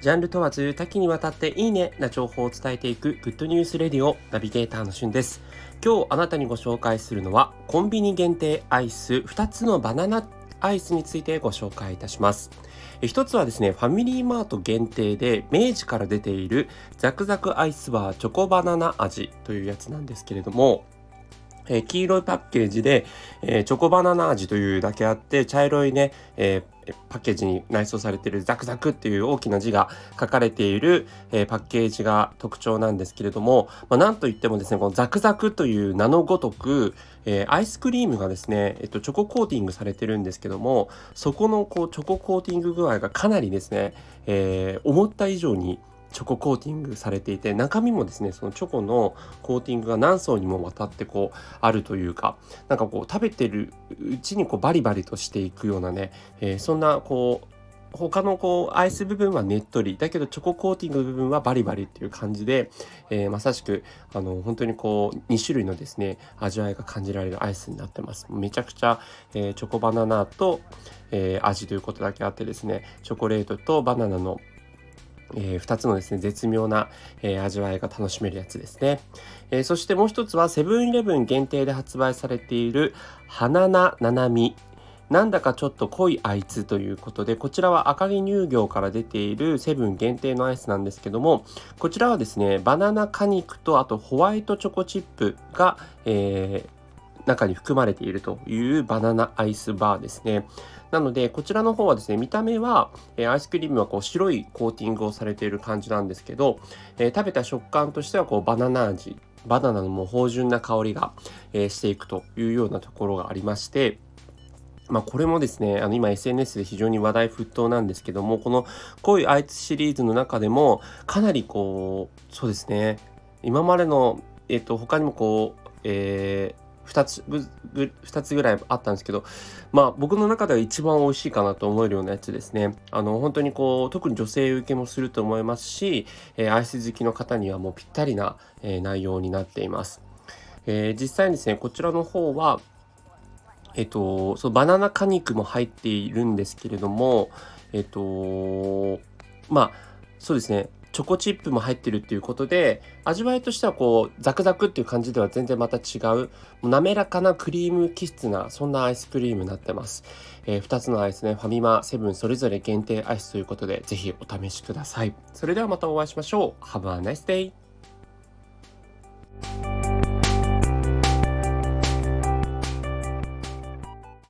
ジャンル問わず多岐にわたっていいねな情報を伝えていくグッドニュースレディオナビゲーターのしゅんです。今日あなたにご紹介するのはコンビニ限定アイス2つのバナナアイスについてご紹介いたします。一つはですね、ファミリーマート限定で明治から出ているザクザクアイスバーチョコバナナ味というやつなんですけれども、えー、黄色いパッケージで、えー、チョコバナナ味というだけあって茶色いね、えー、パッケージに内装されているザクザクっていう大きな字が書かれている、えパッケージが特徴なんですけれども、まあ、なんといってもですねこのザクザクという名のごとく、えアイスクリームがですね、えっと、チョココーティングされてるんですけどもそこのこうチョココーティング具合がかなりですね、え思った以上にチョココーティングされていて中身もですねそのチョコのコーティングが何層にもわたってこうあるというかなんかこう食べてるうちにこうバリバリとしていくようなね、えー、そんなこう他のこうアイス部分はねっとりだけどチョココーティング部分はバリバリっていう感じで、えー、まさしくあの本当にこう2種類のですね味わいが感じられるアイスになってます。めちゃくちゃ、えー、チョコバナナと、えー、味ということだけあってですねチョコレートとバナナのえー、2つのですね、絶妙な、えー、味わいが楽しめるやつですね。えー、そしてもう一つはセブンイレブン限定で発売されている花菜ななみ。なんだかちょっと濃いあいつということで、こちらは赤城乳業から出ているセブン限定のアイスなんですけども、こちらはですね、バナナ果肉とあとホワイトチョコチップが、えー、中に含まれているというバナナアイスバーですね。なので、こちらの方はですね、見た目は、えー、アイスクリームはこう白いコーティングをされている感じなんですけど、えー、食べた食感としてはこうバナナ味、バナナのもう芳醇な香りが、えー、していくというようなところがありまして、まあ、これもですね、あの今 SNS で非常に話題沸騰なんですけども、この濃いアイスシリーズの中でも、かなりこう、そうですね、今までの、えっと、他にもこう、えー、2つ2つぐらいあったんですけどまあ僕の中では一番美味しいかなと思えるようなやつですね。あの本当にこう特に女性受けもすると思いますし、えー、アイス好きの方にはもうぴったりな、えー、内容になっています、えー、実際にですねこちらの方はえっと、そのバナナ果肉も入っているんですけれども、えっと、まあ、そうですね、チョコチップも入ってるっていうことで味わいとしてはこうザクザクっていう感じでは全然また違う滑らかなクリーム気質なそんなアイスクリームになってます、えー、2つのアイスねファミマセブンそれぞれ限定アイスということでぜひお試しください。それではまたお会いしましょう。Have a nice day